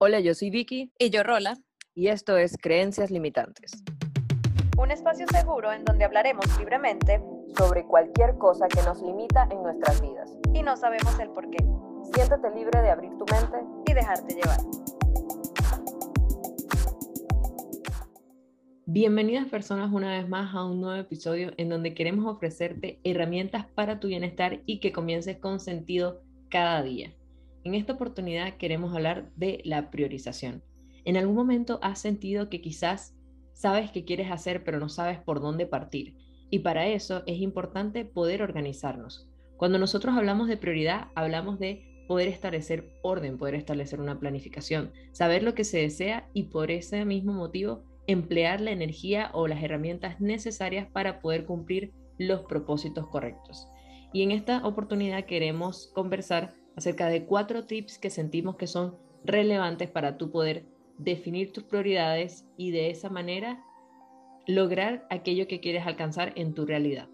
Hola, yo soy Vicky. Y yo Rola. Y esto es Creencias Limitantes. Un espacio seguro en donde hablaremos libremente sobre cualquier cosa que nos limita en nuestras vidas. Y no sabemos el por qué. Siéntate libre de abrir tu mente y dejarte llevar. Bienvenidas personas una vez más a un nuevo episodio en donde queremos ofrecerte herramientas para tu bienestar y que comiences con sentido cada día. En esta oportunidad queremos hablar de la priorización. ¿En algún momento has sentido que quizás sabes qué quieres hacer pero no sabes por dónde partir? Y para eso es importante poder organizarnos. Cuando nosotros hablamos de prioridad, hablamos de poder establecer orden, poder establecer una planificación, saber lo que se desea y por ese mismo motivo emplear la energía o las herramientas necesarias para poder cumplir los propósitos correctos. Y en esta oportunidad queremos conversar acerca de cuatro tips que sentimos que son relevantes para tu poder definir tus prioridades y de esa manera lograr aquello que quieres alcanzar en tu realidad.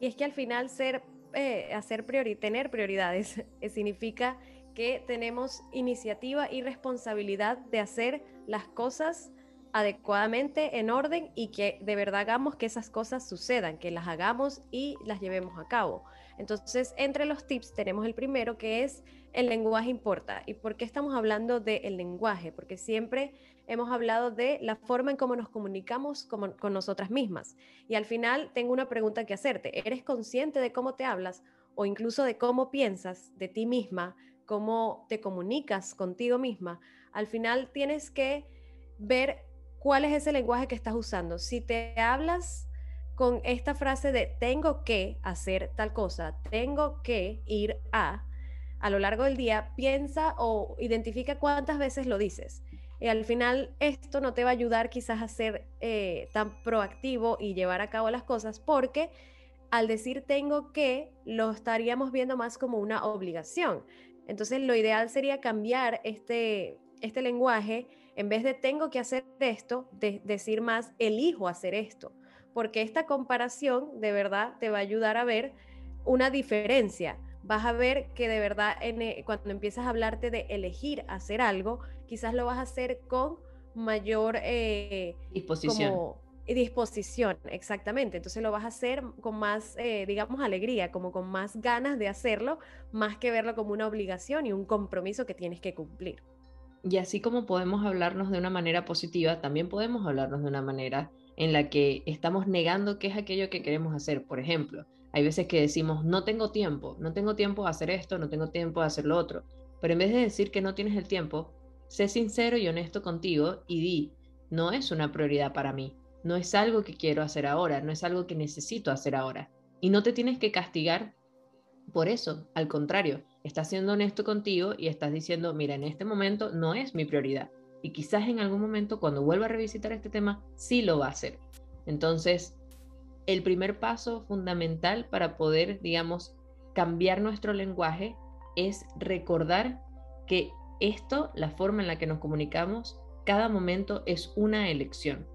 Y es que al final ser, eh, hacer priori tener prioridades significa que tenemos iniciativa y responsabilidad de hacer las cosas adecuadamente, en orden y que de verdad hagamos que esas cosas sucedan, que las hagamos y las llevemos a cabo. Entonces, entre los tips tenemos el primero que es el lenguaje importa. ¿Y por qué estamos hablando del lenguaje? Porque siempre hemos hablado de la forma en cómo nos comunicamos con, con nosotras mismas. Y al final tengo una pregunta que hacerte. ¿Eres consciente de cómo te hablas o incluso de cómo piensas de ti misma, cómo te comunicas contigo misma? Al final tienes que ver cuál es ese lenguaje que estás usando. Si te hablas con esta frase de tengo que hacer tal cosa, tengo que ir a, a lo largo del día, piensa o identifica cuántas veces lo dices. Y al final esto no te va a ayudar quizás a ser eh, tan proactivo y llevar a cabo las cosas porque al decir tengo que, lo estaríamos viendo más como una obligación. Entonces lo ideal sería cambiar este, este lenguaje, en vez de tengo que hacer esto, de decir más elijo hacer esto porque esta comparación de verdad te va a ayudar a ver una diferencia. Vas a ver que de verdad eh, cuando empiezas a hablarte de elegir hacer algo, quizás lo vas a hacer con mayor eh, disposición. disposición, exactamente. Entonces lo vas a hacer con más, eh, digamos, alegría, como con más ganas de hacerlo, más que verlo como una obligación y un compromiso que tienes que cumplir. Y así como podemos hablarnos de una manera positiva, también podemos hablarnos de una manera en la que estamos negando qué es aquello que queremos hacer. Por ejemplo, hay veces que decimos, no tengo tiempo, no tengo tiempo de hacer esto, no tengo tiempo de hacer lo otro. Pero en vez de decir que no tienes el tiempo, sé sincero y honesto contigo y di, no es una prioridad para mí, no es algo que quiero hacer ahora, no es algo que necesito hacer ahora. Y no te tienes que castigar por eso, al contrario, estás siendo honesto contigo y estás diciendo, mira, en este momento no es mi prioridad y quizás en algún momento cuando vuelva a revisitar este tema, sí lo va a hacer. Entonces, el primer paso fundamental para poder, digamos, cambiar nuestro lenguaje es recordar que esto, la forma en la que nos comunicamos, cada momento es una elección.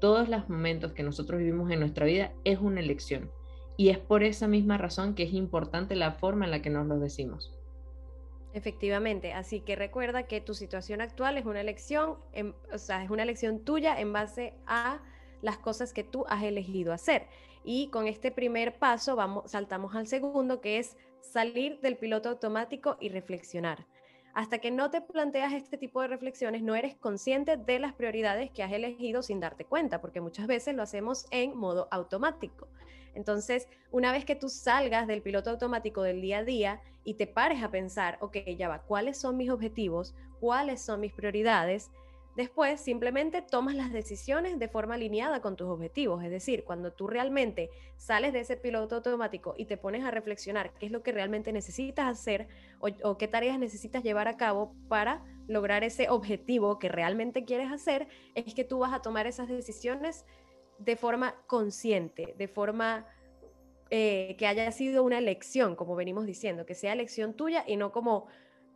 Todos los momentos que nosotros vivimos en nuestra vida es una elección. Y es por esa misma razón que es importante la forma en la que nos lo decimos. Efectivamente, así que recuerda que tu situación actual es una elección, o sea, es una elección tuya en base a las cosas que tú has elegido hacer. Y con este primer paso vamos, saltamos al segundo, que es salir del piloto automático y reflexionar. Hasta que no te planteas este tipo de reflexiones, no eres consciente de las prioridades que has elegido sin darte cuenta, porque muchas veces lo hacemos en modo automático. Entonces, una vez que tú salgas del piloto automático del día a día y te pares a pensar, ok, ya va, ¿cuáles son mis objetivos? ¿Cuáles son mis prioridades? Después simplemente tomas las decisiones de forma alineada con tus objetivos. Es decir, cuando tú realmente sales de ese piloto automático y te pones a reflexionar qué es lo que realmente necesitas hacer o, o, qué tareas necesitas llevar a cabo para lograr ese objetivo que realmente quieres hacer, es que tú vas a tomar esas decisiones de forma consciente, de forma eh, que haya sido una elección, como venimos diciendo, que sea elección tuya y no como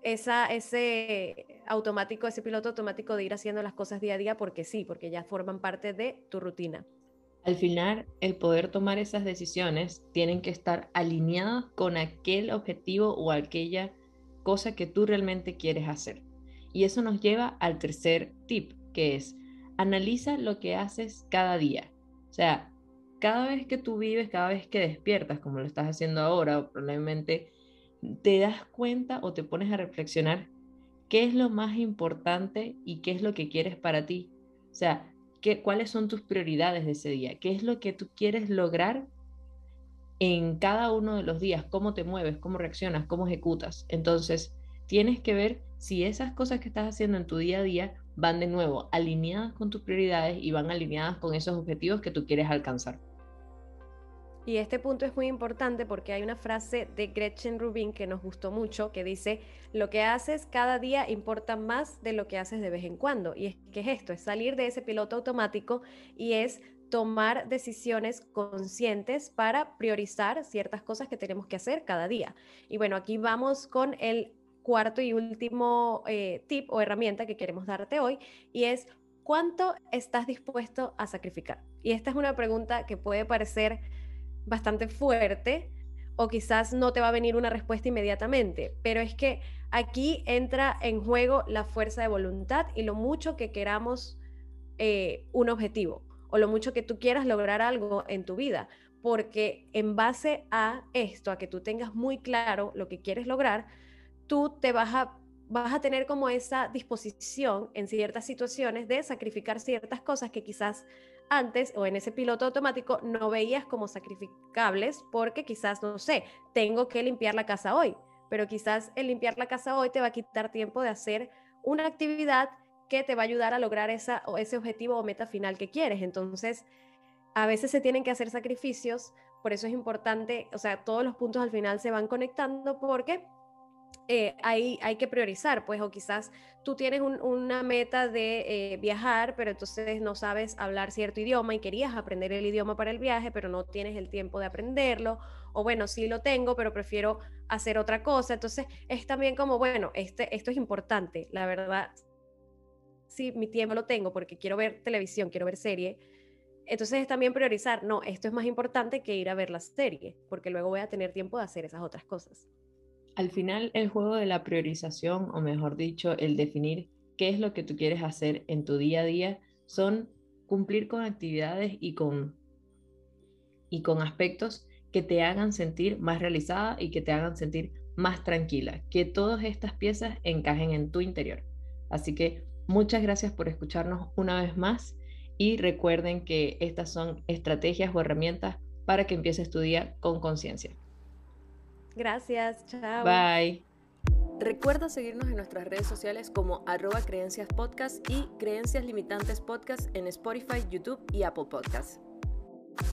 esa, ese automático, ese piloto automático de ir haciendo las cosas día a día porque sí, porque ya forman parte de tu rutina. Al final, el poder tomar esas decisiones tienen que estar alineadas con aquel objetivo o aquella cosa que tú realmente quieres hacer. Y eso nos lleva al tercer tip, que es analiza lo que haces cada día. O sea, cada vez que tú vives, cada vez que despiertas, como lo estás haciendo ahora, probablemente te das cuenta o te pones a reflexionar qué es lo más importante y qué es lo que quieres para ti. O sea, qué, cuáles son tus prioridades de ese día, qué es lo que tú quieres lograr en cada uno de los días, cómo te mueves, cómo reaccionas, cómo ejecutas. Entonces, tienes que ver si esas cosas que estás haciendo en tu día a día van de nuevo alineadas con tus prioridades y van alineadas con esos objetivos que tú quieres alcanzar. Y este punto es muy importante porque hay una frase de Gretchen Rubin que nos gustó mucho que dice, lo que haces cada día importa más de lo que haces de vez en cuando. Y es que es esto, es salir de ese piloto automático y es tomar decisiones conscientes para priorizar ciertas cosas que tenemos que hacer cada día. Y bueno, aquí vamos con el cuarto y último eh, tip o herramienta que queremos darte hoy y es ¿cuánto estás dispuesto a sacrificar? Y esta es una pregunta que puede parecer bastante fuerte o quizás no te va a venir una respuesta inmediatamente, pero es que aquí entra en juego la fuerza de voluntad y lo mucho que queramos eh, un objetivo o lo mucho que tú quieras lograr algo en tu vida, porque en base a esto, a que tú tengas muy claro lo que quieres lograr, tú te vas a, vas a tener como esa disposición en ciertas situaciones de sacrificar ciertas cosas que quizás antes o en ese piloto automático no veías como sacrificables porque quizás, no sé, tengo que limpiar la casa hoy, pero quizás el limpiar la casa hoy te va a quitar tiempo de hacer una actividad que te va a ayudar a lograr esa, o ese objetivo o meta final que quieres. Entonces, a veces se tienen que hacer sacrificios, por eso es importante, o sea, todos los puntos al final se van conectando porque eh, hay, que priorizar, pues, o quizás tú tienes una meta de eh, viajar, pero entonces no sabes hablar cierto idioma y querías aprender el idioma para el viaje, pero no tienes el tiempo de aprenderlo, o bueno, sí lo tengo, pero prefiero hacer otra cosa. Entonces, es también como, bueno, este, esto es importante, la verdad, sí, mi tiempo lo tengo porque quiero ver televisión, quiero ver serie. Entonces es también priorizar, no, esto es más importante que ir a ver la serie, porque luego voy a tener tiempo de hacer esas otras cosas. Al final, el juego de la priorización, o mejor dicho, el definir qué es lo que tú quieres hacer en tu día a día, son cumplir con actividades y con, y con aspectos que te hagan sentir más realizada y que te hagan sentir más tranquila, que todas estas piezas encajen en tu interior. Así que muchas gracias por escucharnos una vez más y recuerden que estas son estrategias o herramientas para que empieces tu día con conciencia. Gracias, chao. Bye. Recuerda seguirnos en nuestras redes sociales como arroba creencias podcast y creencias limitantes podcast en Spotify, YouTube y Apple Podcasts.